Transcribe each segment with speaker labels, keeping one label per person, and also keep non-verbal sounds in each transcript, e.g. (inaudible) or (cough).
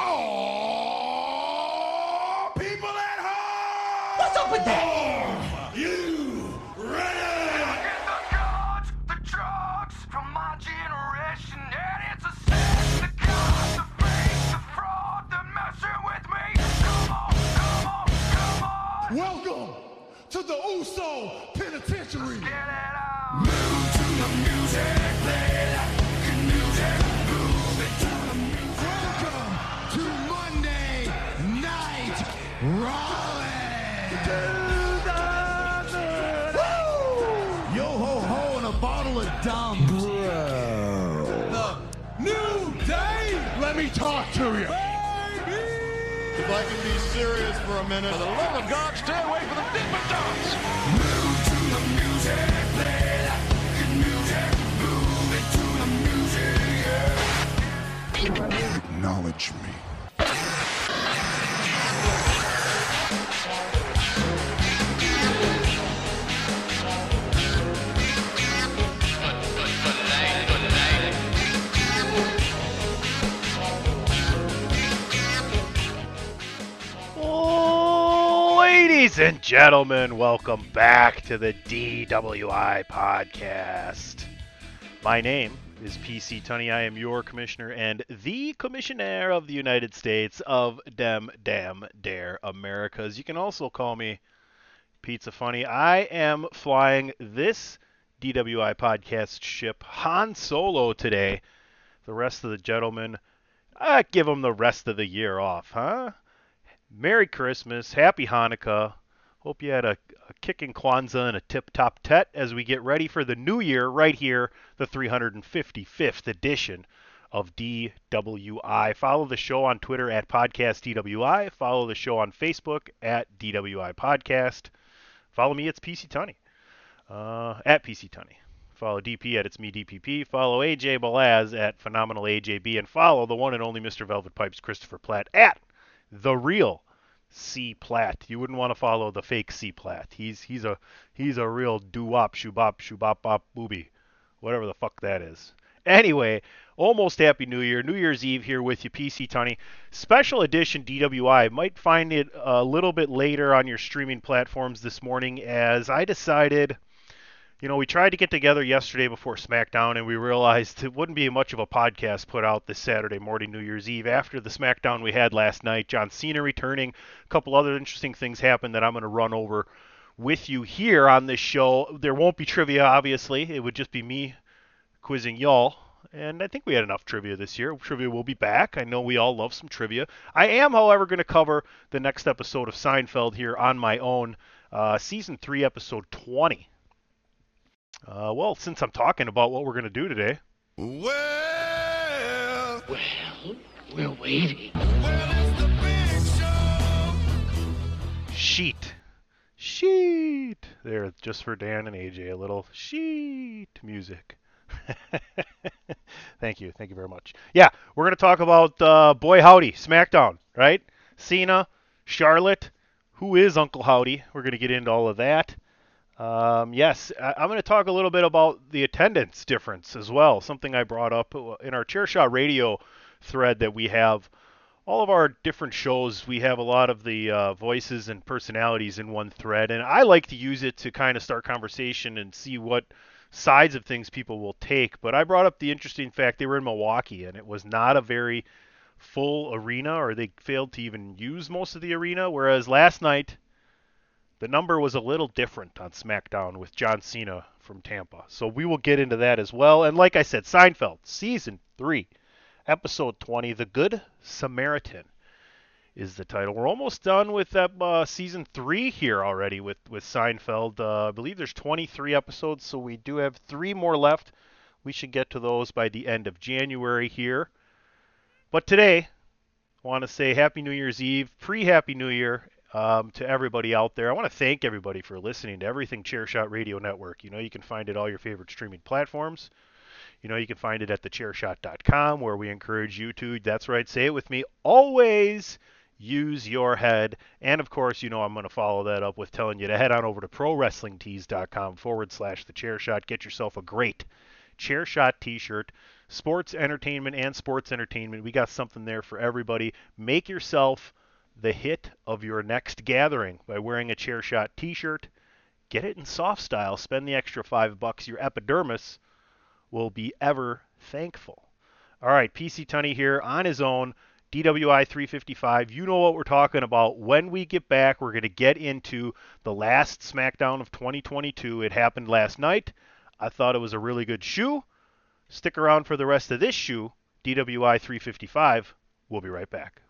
Speaker 1: Oh, people at home!
Speaker 2: What's up with that?
Speaker 1: You ready?
Speaker 3: Get the guns, the drugs from my generation, and it's a sin. The cops, the fake, the fraud, they're messing with me. Come on, come on, come on.
Speaker 1: Welcome to the Uso Penitentiary. Bottle of dumb. The new day. Let me talk to you. Baby.
Speaker 4: If I can be serious for a minute.
Speaker 3: For the love of God, stay away from the Dippin' Dots.
Speaker 1: Move to the music, play that fucking music. Move it to the music, yeah. Acknowledge me.
Speaker 5: Ladies and gentlemen, welcome back to the DWI podcast. My name is PC Tunney. I am your commissioner and the commissioner of the United States of Dem Dam Dare Americas. You can also call me Pizza Funny. I am flying this DWI podcast ship Han Solo today. The rest of the gentlemen, I give them the rest of the year off, huh? Merry Christmas, Happy Hanukkah. Hope you had a, a kicking Kwanzaa and a tip top tet as we get ready for the new year right here, the 355th edition of DWI. Follow the show on Twitter at Podcast DWI. Follow the show on Facebook at DWI Podcast. Follow me, it's PC Tunney. Uh, at PC Tunney. Follow DP at It's Me DPP. Follow AJ Balaz at Phenomenal AJB. And follow the one and only Mr. Velvet Pipes Christopher Platt at the real C Platt. You wouldn't want to follow the fake C Platt. He's he's a he's a real doo wop shoobop shoobop bop booby, whatever the fuck that is. Anyway, almost happy New Year. New Year's Eve here with you, PC Tony. Special edition DWI. Might find it a little bit later on your streaming platforms this morning as I decided you know, we tried to get together yesterday before SmackDown, and we realized (laughs) it wouldn't be much of a podcast put out this Saturday morning, New Year's Eve. After the SmackDown we had last night, John Cena returning, a couple other interesting things happened that I'm going to run over with you here on this show. There won't be trivia, obviously. It would just be me quizzing y'all. And I think we had enough trivia this year. Trivia will be back. I know we all love some trivia. I am, however, going to cover the next episode of Seinfeld here on my own. Uh, season 3, episode 20. Uh, well, since I'm talking about what we're going to do today,
Speaker 1: Well,
Speaker 2: Well, we're waiting.
Speaker 1: well, it's the big show.
Speaker 5: sheet. Sheet. There, just for Dan and AJ, a little sheet music. (laughs) Thank you. Thank you very much. Yeah, we're going to talk about uh, Boy Howdy, SmackDown, right? Cena, Charlotte. Who is Uncle Howdy? We're going to get into all of that. Um, yes, I- I'm going to talk a little bit about the attendance difference as well. Something I brought up in our Chairshot Radio thread that we have. All of our different shows, we have a lot of the uh, voices and personalities in one thread, and I like to use it to kind of start conversation and see what sides of things people will take. But I brought up the interesting fact they were in Milwaukee, and it was not a very full arena, or they failed to even use most of the arena. Whereas last night, the number was a little different on SmackDown with John Cena from Tampa. So we will get into that as well. And like I said, Seinfeld, season three, episode 20, The Good Samaritan is the title. We're almost done with that uh, season three here already with with Seinfeld. Uh, I believe there's 23 episodes, so we do have three more left. We should get to those by the end of January here. But today, I want to say Happy New Year's Eve, pre Happy New Year um, to everybody out there. I want to thank everybody for listening to everything Chairshot Radio Network. You know, you can find it all your favorite streaming platforms. You know, you can find it at thechairshot.com where we encourage you to, that's right, say it with me, always use your head. And of course, you know, I'm going to follow that up with telling you to head on over to prowrestlingtees.com forward slash the chair shot. Get yourself a great chair shot t shirt. sports entertainment and sports entertainment. We got something there for everybody. Make yourself the hit of your next gathering by wearing a chair shot t-shirt. Get it in soft style. Spend the extra five bucks. Your epidermis will be ever thankful. All right, PC Tunney here on his own. DWI 355. You know what we're talking about. When we get back, we're going to get into the last SmackDown of 2022. It happened last night. I thought it was a really good shoe. Stick around for the rest of this shoe, DWI 355. We'll be right back.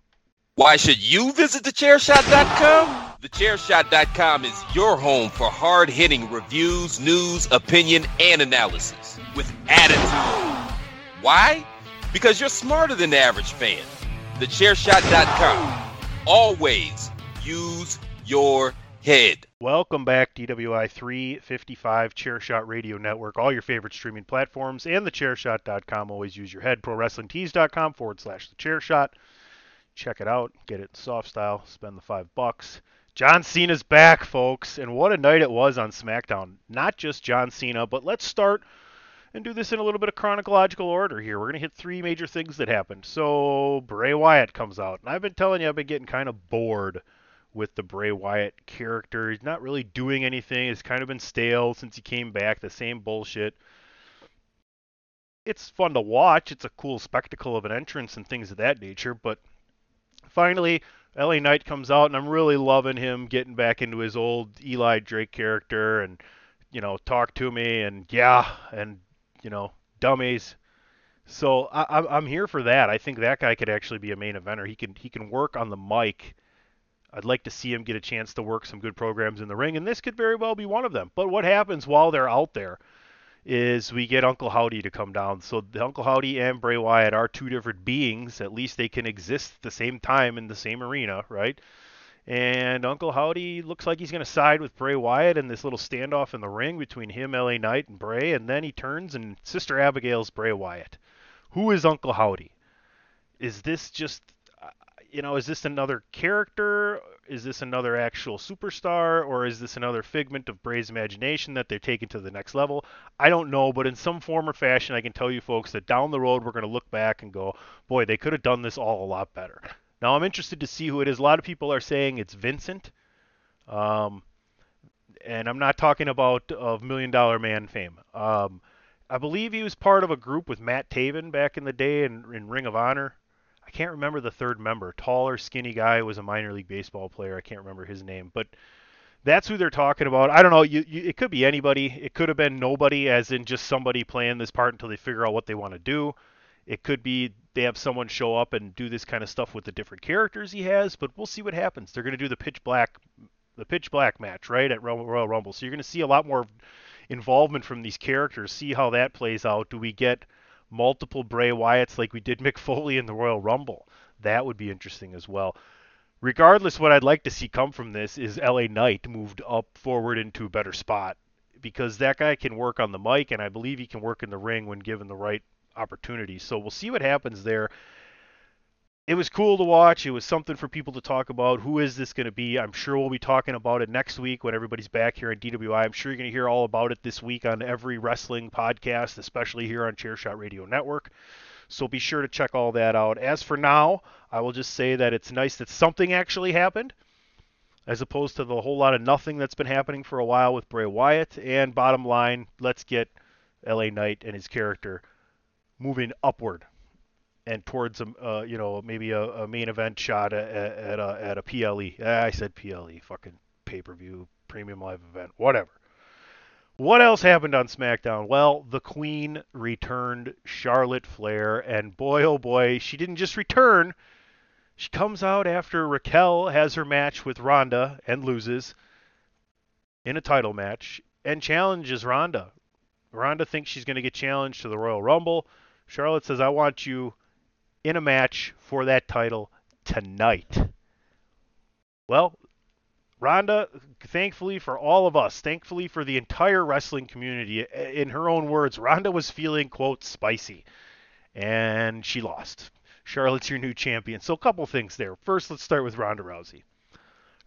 Speaker 6: Why should you visit thechairshot.com? Thechairshot.com is your home for hard hitting reviews, news, opinion, and analysis with attitude. Why? Because you're smarter than the average fan. Thechairshot.com. Always use your head.
Speaker 5: Welcome back, DWI 355 Chairshot Radio Network. All your favorite streaming platforms and thechairshot.com. Always use your head. ProWrestlingTees.com forward slash thechairshot. Check it out. Get it in soft style. Spend the five bucks. John Cena's back, folks. And what a night it was on SmackDown. Not just John Cena, but let's start and do this in a little bit of chronological order here. We're going to hit three major things that happened. So, Bray Wyatt comes out. And I've been telling you, I've been getting kind of bored with the Bray Wyatt character. He's not really doing anything. It's kind of been stale since he came back. The same bullshit. It's fun to watch. It's a cool spectacle of an entrance and things of that nature. But finally, LA Knight comes out, and I'm really loving him getting back into his old Eli Drake character and, you know, talk to me and yeah, and, you know, dummies. So I, I'm here for that. I think that guy could actually be a main eventer. He can he can work on the mic. I'd like to see him get a chance to work some good programs in the ring, and this could very well be one of them. But what happens while they're out there is we get Uncle Howdy to come down. So the Uncle Howdy and Bray Wyatt are two different beings. At least they can exist at the same time in the same arena, right? And Uncle Howdy looks like he's going to side with Bray Wyatt in this little standoff in the ring between him, LA Knight, and Bray. And then he turns and Sister Abigail's Bray Wyatt. Who is Uncle Howdy? Is this just, you know, is this another character? Is this another actual superstar? Or is this another figment of Bray's imagination that they're taking to the next level? I don't know, but in some form or fashion, I can tell you folks that down the road, we're going to look back and go, boy, they could have done this all a lot better. Now, I'm interested to see who it is. A lot of people are saying it's Vincent. Um, and I'm not talking about of Million Dollar Man fame. Um, I believe he was part of a group with Matt Taven back in the day in, in Ring of Honor. I can't remember the third member. Taller, skinny guy was a minor league baseball player. I can't remember his name, but that's who they're talking about. I don't know. You, you, it could be anybody. It could have been nobody, as in just somebody playing this part until they figure out what they want to do. It could be they have someone show up and do this kind of stuff with the different characters he has, but we'll see what happens. They're going to do the pitch black, the pitch black match, right at Royal Rumble. So you're going to see a lot more involvement from these characters. See how that plays out. Do we get multiple Bray Wyatts like we did (laughs) Mick Foley in the Royal Rumble? That would be interesting as well. Regardless, what I'd like to see come from this is LA Knight moved up forward into a better spot because that guy can work on the mic and I believe he can work in the ring when given the right opportunity. So we'll see what happens there. It was cool to watch. It was something for people to talk about. Who is this going to be? I'm sure we'll be talking about it next week when everybody's back here on DWI. I'm sure you're going to hear all about it this week on every wrestling podcast, especially here on Chairshot Radio Network. So be sure to check all that out. As for now, I will just say that it's nice that something actually happened as opposed to the whole lot of nothing that's been happening for a while with Bray Wyatt. And bottom line, let's get LA Knight and his character moving upward and towards a uh, you know maybe a, a, main event shot at, at a at a PLE. Ah, I said PLE, fucking pay per view premium live event, whatever. What else happened on SmackDown? Well, the Queen returned Charlotte Flair, and boy oh boy, she didn't just return. She comes out after Raquel has her match with Ronda and loses in a title match and challenges Ronda. Ronda thinks she's going to get challenged to the Royal Rumble. Charlotte says, I want you in a match for that title tonight. Well, Ronda, thankfully for all of us, thankfully for the entire wrestling community, in her own words, Ronda was feeling, quote, spicy. And she lost. Charlotte's your new champion. So, a couple things there. First, let's start with Ronda Rousey.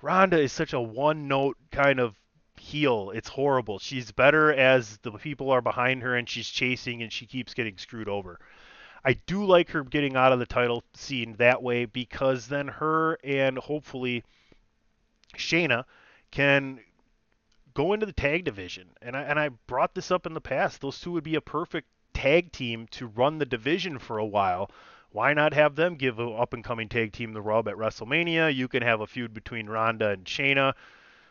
Speaker 5: Ronda is such a one note kind of heel. It's horrible. She's better as the people are behind her and she's chasing and she keeps getting screwed over. I do like her getting out of the title scene that way because then her and hopefully Shayna can go into the tag division. And I and I brought this up in the past. Those two would be a perfect tag team to run the division for a while. Why not have them give an up and coming tag team the rub at WrestleMania? You can have a feud between Ronda and Shayna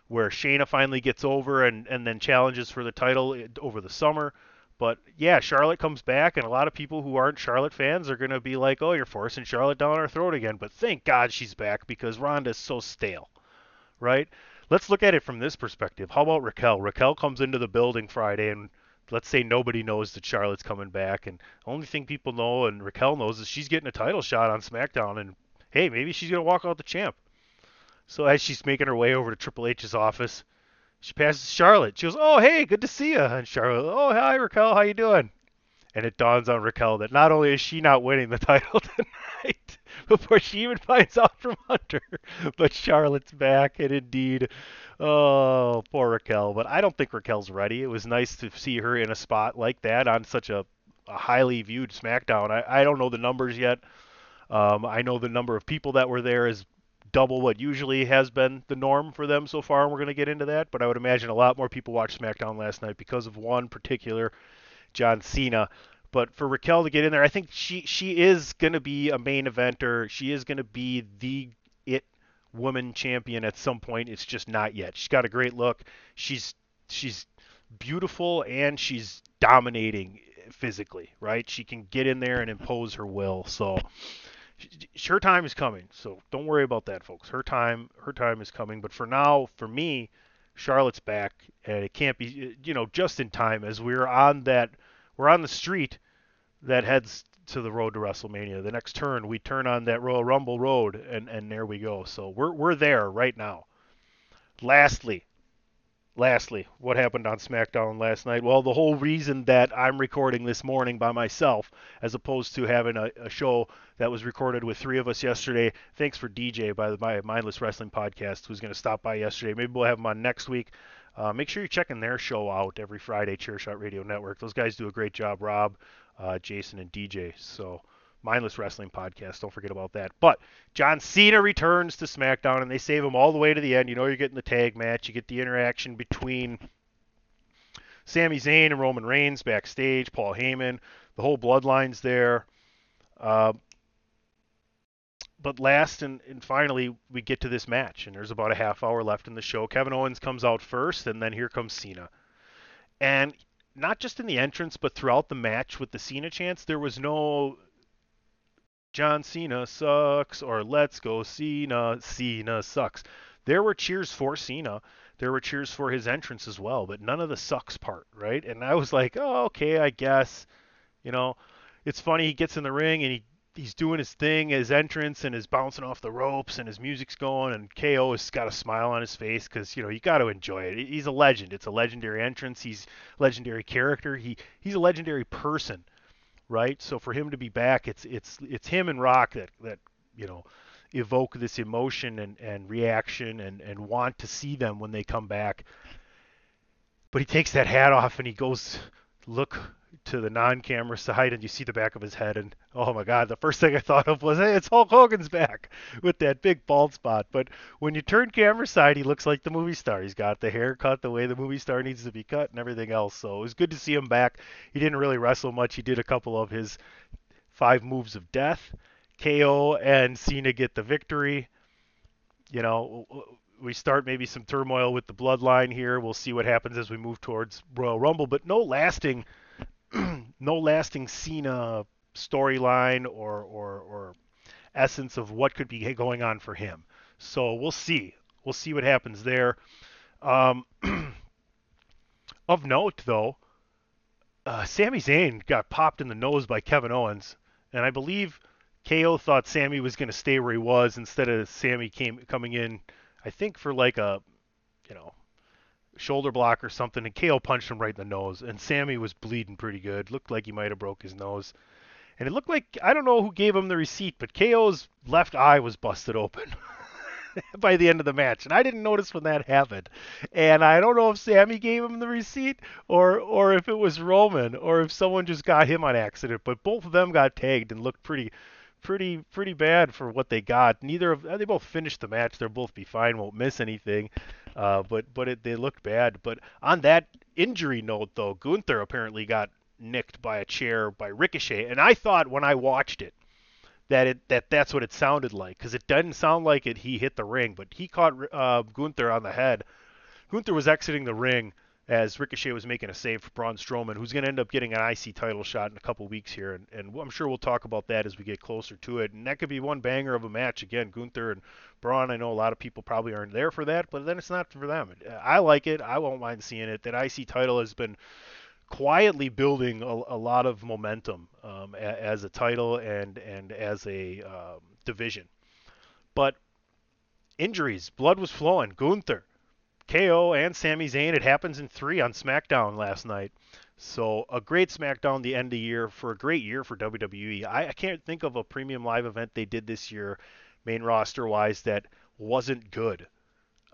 Speaker 5: where Shayna finally gets over and, and then challenges for the title eh, over the summer. But yeah, Charlotte comes back, and a lot of people who aren't Charlotte fans are going to be like, oh, you're forcing Charlotte down our throat again. But thank God she's back because Ronda's so stale, right? Let's look at it from this perspective. How about Raquel? Raquel comes into the building Friday, and let's say nobody knows that Charlotte's coming back, and the only thing people know and Raquel knows is she's getting a title shot on SmackDown, and hey, maybe she's going to walk out the champ. So as she's making her way over to Triple H's office, she passes Charlotte. She goes, "Oh, hey, good to see you." And Charlotte, "Oh, hi, Raquel. How you doing?" And it dawns on Raquel that not only is she not winning the (laughs) title tonight (laughs) before she even finds out from Hunter, but Charlotte's back, and indeed, oh, poor Raquel. But I don't think Raquel's ready. It was nice to see her in a spot like that on such a, a highly viewed SmackDown. I, I don't know the numbers yet. Um, I know the number of people that were there is double what usually has been the norm for them so far, and we're going to get into that. But I would imagine a lot more people watched SmackDown last night because of one particular John Cena. But for Raquel to get in there, I think she she is going to be a main eventer. She is going to be the it woman champion at some point. It's just not yet. She's got a great look. She's she's beautiful and she's dominating physically, right? She can get in there and impose her will. So her time is coming. So don't worry about that, folks. Her time, her time is coming. But for now, for me, Charlotte's back, and it can't be, you know, just in time as we're on that, we're on the street that heads to the road to WrestleMania. The next turn, we turn on that Royal Rumble road, and and there we go. So we're we're there right now. Lastly, lastly, what happened on SmackDown last night? Well, the whole reason that I'm recording this morning by myself, as opposed to having a, a show that was recorded with three of us yesterday. Thanks for DJ by the my Mindless Wrestling Podcast, who's going to stop by yesterday. Maybe we'll have him on next week. Uh, make sure you're checking their show out every Friday, Chairshot Radio Network. Those guys do a great job, Rob, uh, Jason, and DJ. So Mindless Wrestling Podcast. Don't forget about that. But John Cena returns to SmackDown, and they save him all the way to the end. You know, you're getting the tag match. You get the interaction between Sami Zayn and Roman Reigns backstage. Paul Heyman. The whole bloodline's there. Uh, but last and, and finally, we get to this match, and there's about a half hour left in the show. Kevin Owens comes out first, and then here comes Cena. And not just in the entrance, but throughout the match with the Cena chants, there was no John Cena sucks or let's go Cena, Cena sucks. There were cheers for Cena. There were cheers for his entrance as well, but none of the sucks part, right? And I was like, oh, okay, I guess. You know, it's funny. He gets in the ring and he he's doing his thing, his entrance, and is bouncing off the ropes, and his music's going, and KO has got a smile on his face because you know you got to enjoy it. He's a legend. It's a legendary entrance. He's a legendary character. He he's a legendary person right? So for him to be back, it's it's it's him and Rock that that you know evoke this emotion and, and reaction and, and want to see them when they come back. But he takes that hat off and he goes look to the non-camera side and you see the back of his head and oh my god the first thing i thought of was hey it's hulk hogan's back with that big bald spot. But when you turn camera side he looks like the movie star. He's got the haircut the way the movie star needs to be cut and everything else. So it was good to see him back. He didn't really wrestle much. He did a couple of his five moves of death ko and cena get the victory. You know we start maybe some turmoil with the bloodline here. We'll see what happens as we move towards Royal Rumble, but no lasting (clears throat) no lasting Cena storyline or, or, or essence of what could be going on for him. So we'll see. We'll see what happens there. Um, (clears throat) of note, though, uh, Sami Zayn got popped in the nose by Kevin Owens, and I believe KO thought Sami was going to stay where he was instead of Sami came coming in. I think for like a, you know, shoulder block or something, and KO punched him right in the nose. And Sami was bleeding pretty good. Looked like he might have broke his nose. And it looked like I don't know who gave him the receipt, but KO's left eye was busted open. (laughs) by the end of the match, and I didn't notice when that happened. And I don't know if Sami gave him the receipt or or if it was Roman or if someone just got him on accident. But both of them got tagged and looked pretty pretty pretty bad for what they got. Neither of they both finished the match. They'll both be fine. Won't miss anything. Uh, but but it, they looked bad. But on that injury note, though, Gunther apparently got nicked by a chair by Ricochet, and I thought when I watched it that it that that's what it sounded like because it doesn't sound like it. He hit the ring, but he caught uh, Gunther on the head. Gunther was exiting the ring as Ricochet was making a save for Braun Strowman, who's going to end up getting an IC title shot in a couple weeks here, and, and I'm sure we'll talk about that as we get closer to it. And that could be one banger of a match again. Gunther and Braun. I know a lot of people probably aren't there for that, but then it's not for them. I like it. I won't mind seeing it. That IC title has been quietly building a, a lot of momentum um, a, as a title and and as a um, division. But injuries, blood was flowing. Gunther, KO, and Sami Zayn. It happens in three on SmackDown last night. So a great SmackDown the end of the year for a great year for WWE. I, I can't think of a premium live event they did this year, main roster wise, that wasn't good.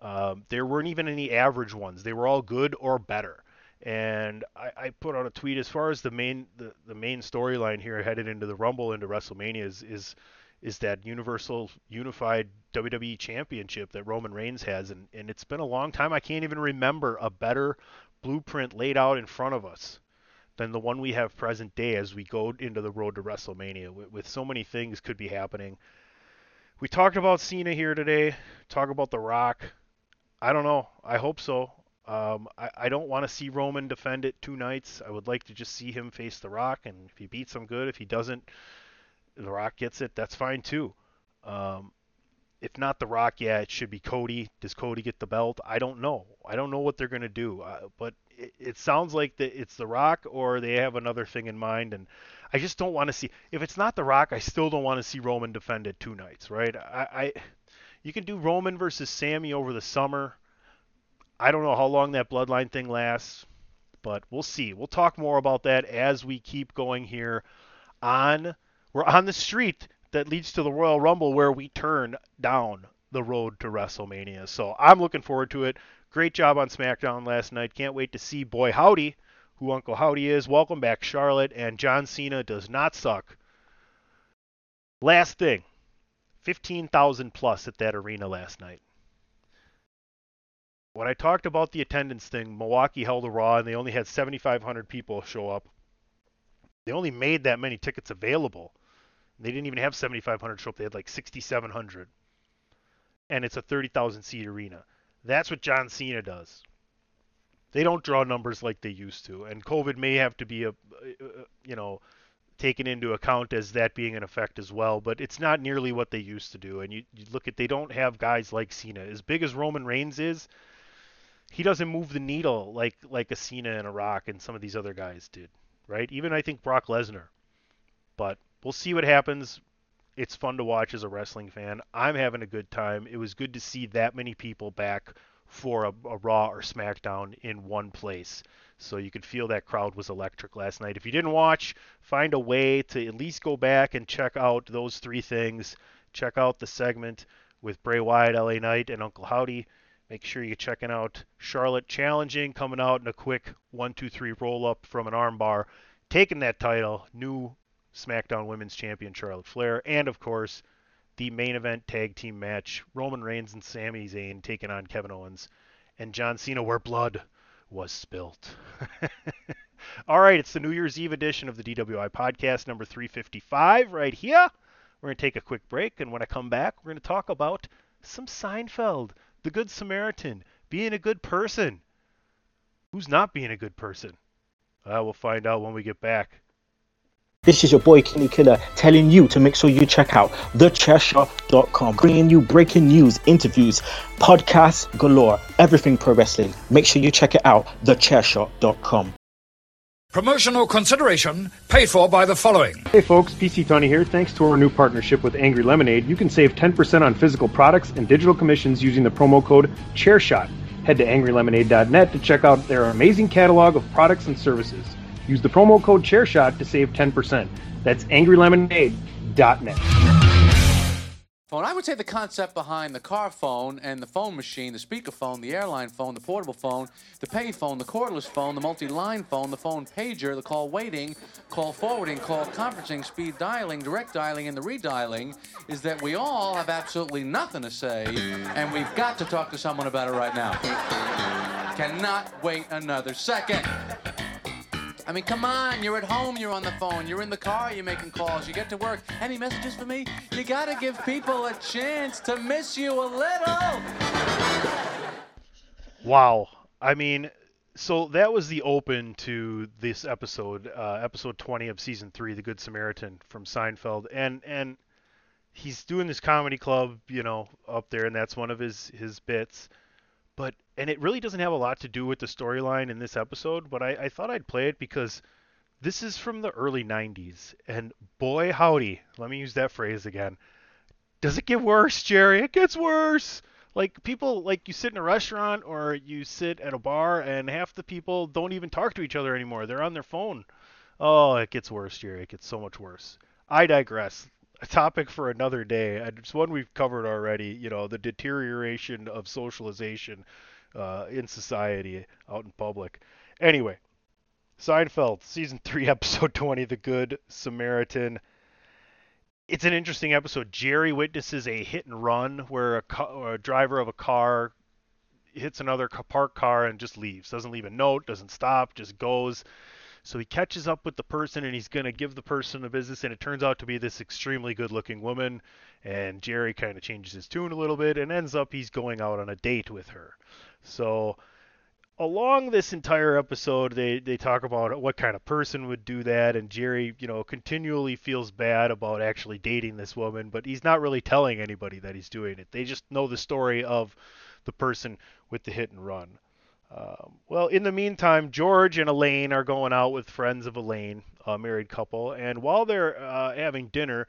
Speaker 5: Um, there weren't even any average ones. They were all good or better. And I, I put out a tweet as far as the main the, the main storyline here headed into the Rumble into WrestleMania is is is that Universal Unified WWE Championship that Roman Reigns has, and, and it's been a long time. I can't even remember a better blueprint laid out in front of us than the one we have present day as we go into the road to WrestleMania. With, with so many things could be happening. We talked about Cena here today. Talk about The Rock. I don't know. I hope so. Um, I, I don't want to see Roman defend it two nights. I would like to just see him face The Rock, and if he beats him, good. If he doesn't, The Rock gets it. That's fine too. Um, if not The Rock, yeah, it should be Cody. Does Cody get the belt? I don't know. I don't know what they're gonna do. Uh, but it, it sounds like that it's The Rock, or they have another thing in mind, and I just don't want to see. If it's not The Rock, I still don't want to see Roman defend it two nights, right? I, I you can do Roman versus Sami over the summer I don't know how long that bloodline thing lasts, but we'll see. We'll talk more about that as we keep going here on we're on the street that leads to the Royal Rumble where we turn down the road to WrestleMania. So I'm looking forward to it. Great job on SmackDown last night. Can't wait to see Boy Howdy, who Uncle Howdy is. Welcome back, Charlotte. And John Cena does not suck. Last thing 15,000 plus at that arena last night when I talked about the attendance thing, Milwaukee held a Raw and they only had 7,500 people show up. They only made that many tickets available. They didn't even have 7,500 show up. They had like 6,700. And it's a 30,000 seat arena. That's what John Cena does. They don't draw numbers like they used to, and COVID may have to be a, uh, you know, taken into account as that being an effect as well. But it's not nearly what they used to do. And you, you look at they don't have guys like Cena as big as Roman Reigns is he doesn't move the needle like like a Cena and a Rock and some of these other guys did, right? Even I think Brock Lesnar. But we'll see what happens. It's fun to watch as a wrestling fan. I'm having a good time. It was good to see that many people back for a, a Raw or SmackDown in one place. So you could feel that crowd was electric last night. If you didn't watch, find a way to at least go back and check out those three things. Check out the segment with Bray Wyatt, LA Knight, and Uncle Howdy. Make sure you're checking out Charlotte challenging, coming out in a quick one, two, three roll up from an armbar, taking that title, new SmackDown Women's Champion Charlotte Flair, and of course the main event tag team match Roman Reigns and Sami Zayn taking on Kevin Owens and John Cena, where blood was spilt. (laughs) All right, it's the New Year's Eve edition of the DWI podcast, number 355, right here. We're going to take a quick break, and when I come back, we're going to talk about some Seinfeld the Good Samaritan, being a good person. Who's not being a good person? Uh, we'll find out when we get back.
Speaker 7: This is your boy Kenny Killer telling you to make sure you check out thechairshot.com, bringing you breaking news, interviews, podcasts galore, everything pro wrestling. Make sure you check it out, thechairshot.com.
Speaker 8: Promotional consideration paid for by the following.
Speaker 9: Hey folks, PC Tony here. Thanks to our new partnership with Angry Lemonade, you can save 10% on physical products and digital commissions using the promo code ChairShot. Head to angrylemonade.net to check out their amazing catalog of products and services. Use the promo code ChairShot to save 10%. That's angrylemonade.net.
Speaker 10: phone. I would say the concept behind the car phone and the phone machine, the speaker phone, the airline phone, the portable phone, the pay phone, the cordless phone, the multi-line phone, the phone pager, the call waiting, call forwarding, call conferencing, speed dialing, direct dialing, and the redialing is that we all have absolutely nothing to say, and we've got to talk to someone about it right now. Cannot wait another second. I mean, come on, you're at home, you're on the phone, you're in the car, you're making calls, you get to work. Any messages for me? You gotta give people a chance to miss you a little.
Speaker 5: Wow. I mean, so that was the open to this episode, uh, episode 20 of season three, The Good Samaritan from Seinfeld, and and he's doing this comedy club, you know, up there, and that's one of his his bits. But and it really doesn't have a lot to do with the storyline in this episode, but I, I thought I'd play it because this is from the early 90s, and boy howdy, let me use that phrase again. Does it get worse, Jerry? It gets worse. Like people, like you sit in a restaurant or you sit at a bar, and half the people don't even talk to each other anymore. They're on their phone. Oh, it gets worse, Jerry. It gets so much worse. I digress. A topic for another day. It's one we've covered already. You know, the deterioration of socialization uh, in society out in public. Anyway, Seinfeld, season three, (laughs) episode 20, The Good Samaritan. It's an interesting episode. Jerry witnesses a hit and run where a, a driver of a car hits another parked car and just leaves. Doesn't leave a note, doesn't stop, just goes. So he catches up with the person and he's going to give the person a business, and it turns out to be this extremely good looking woman. And Jerry kind of changes his tune a little bit and ends up he's going out on a date with her. So along this entire episode, they, they talk about what kind of person would do that, and Jerry, you know, continually feels bad about actually dating this woman, but he's not really telling anybody that he's doing it. They just know the story of the person with the hit and run. Um, well, in the meantime, George and Elaine are going out with friends of Elaine, a married couple, and while they're uh, having dinner,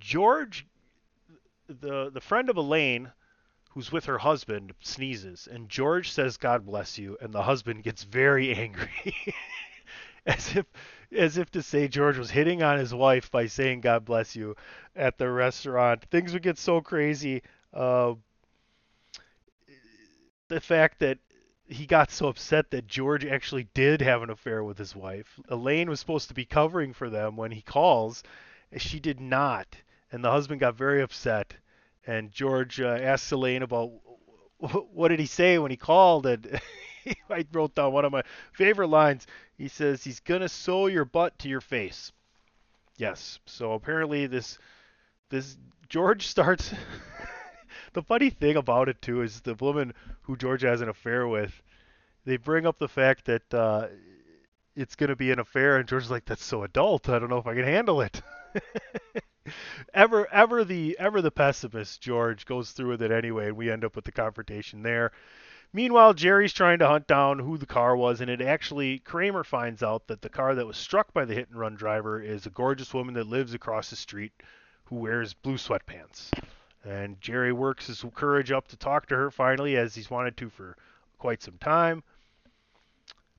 Speaker 5: George, the the friend of Elaine, who's with her husband, sneezes, and George says, "God bless you," and the husband gets very (laughs) angry, as if as if to say George was hitting on his wife by saying "God bless you" at the restaurant. Things would get so crazy. Uh, the fact that he got so upset that George actually did have an affair with his wife. Elaine was supposed to be covering for them when he calls. She did not. And the husband got very upset. And George uh, asks Elaine about what did he say when he called. And (laughs) I wrote down one of my favorite lines. He says, He's going to sew your butt to your face. Yes. So apparently, this this George starts. (laughs) the funny thing about it too is the woman who George has an affair with. They bring up the fact that uh, it's going to be an affair, and George's like, "That's so adult. I don't know if I can handle it." (laughs) ever, ever the ever the pessimist, George goes through with it anyway, and we end up with the confrontation there. Meanwhile, Jerry's trying to hunt down who the car was, and it actually Kramer finds out that the car that was struck by the hit and run driver is a gorgeous woman that lives across the street who wears blue sweatpants. And Jerry works his courage up to talk to her finally, as he's wanted to for quite some time.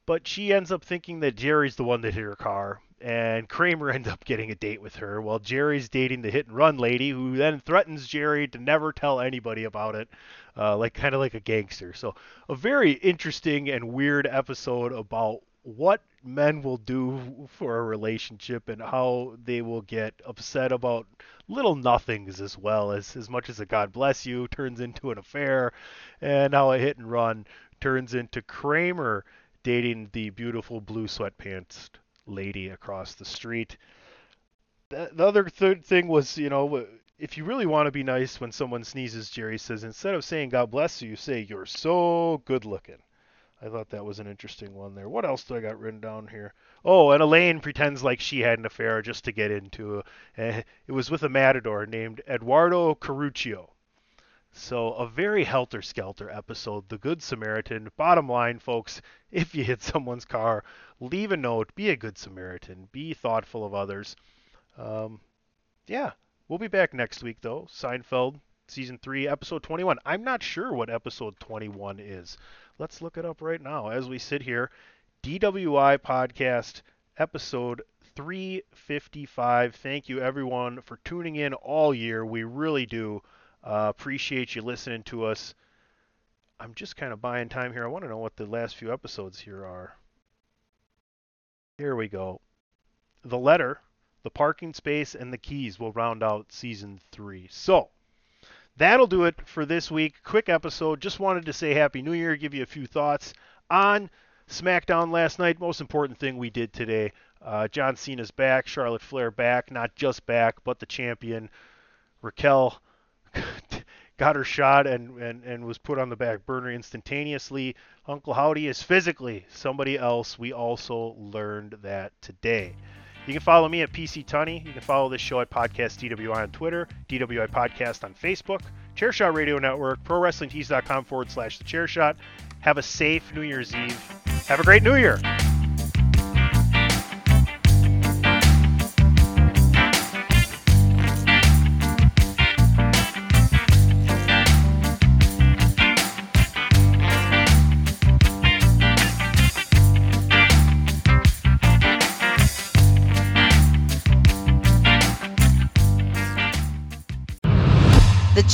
Speaker 5: But she ends up thinking that Jerry's the one that hit her car, and Kramer (laughs) ends up getting a date with her while Jerry's dating the hit and run lady, who then threatens Jerry to never tell anybody about it, uh, like kind of like a gangster. So a very interesting and weird episode about what men will do for a relationship and how they will get upset about little nothings as well as as much as a God bless you turns into an affair and how a hit and run turns into Kramer dating the beautiful blue sweatpants lady across the street. The, the other third thing was, you know, if you really want to be nice when someone sneezes, Jerry says instead of saying God bless you, you say you're so good looking. I thought that was an interesting one there. What else do I got written down here? Oh, and Elaine pretends like she had an affair just to get into. Uh, it was with a matador named Eduardo Corrochio. So a very helter skelter episode. The Good Samaritan. Bottom line, folks, (laughs) if you hit someone's car, leave a note. Be a good Samaritan. Be thoughtful of others. Um, yeah, we'll be back next week though. Seinfeld season three, episode 21. I'm not sure what episode 21 is. Let's look it up right now as we sit here. DWI podcast episode 355. Thank you everyone for tuning in all year. We really do Uh, appreciate you listening to us. I'm just kind of buying time here. I want to know what the last few episodes here are. Here we go. The letter, the parking space, and the keys will round out season three. So, that'll do it for this week. Quick episode. Just wanted to say Happy New Year, give you a few thoughts on SmackDown last night. Most important thing we did today. Uh, John Cena's back, Charlotte Flair back, not just back, but the champion. Raquel (laughs) got her shot and, and, and was put on the back burner instantaneously. Uncle Howdy is physically somebody else. We also learned that today. You can follow me at PC Tunney. You can follow this show at Podcast DWI on Twitter, DWI Podcast on Facebook, Chairshot Radio Network, ProWrestlingTees.com forward slash The Chairshot. Have a safe New Year's Eve. Have a great New Year.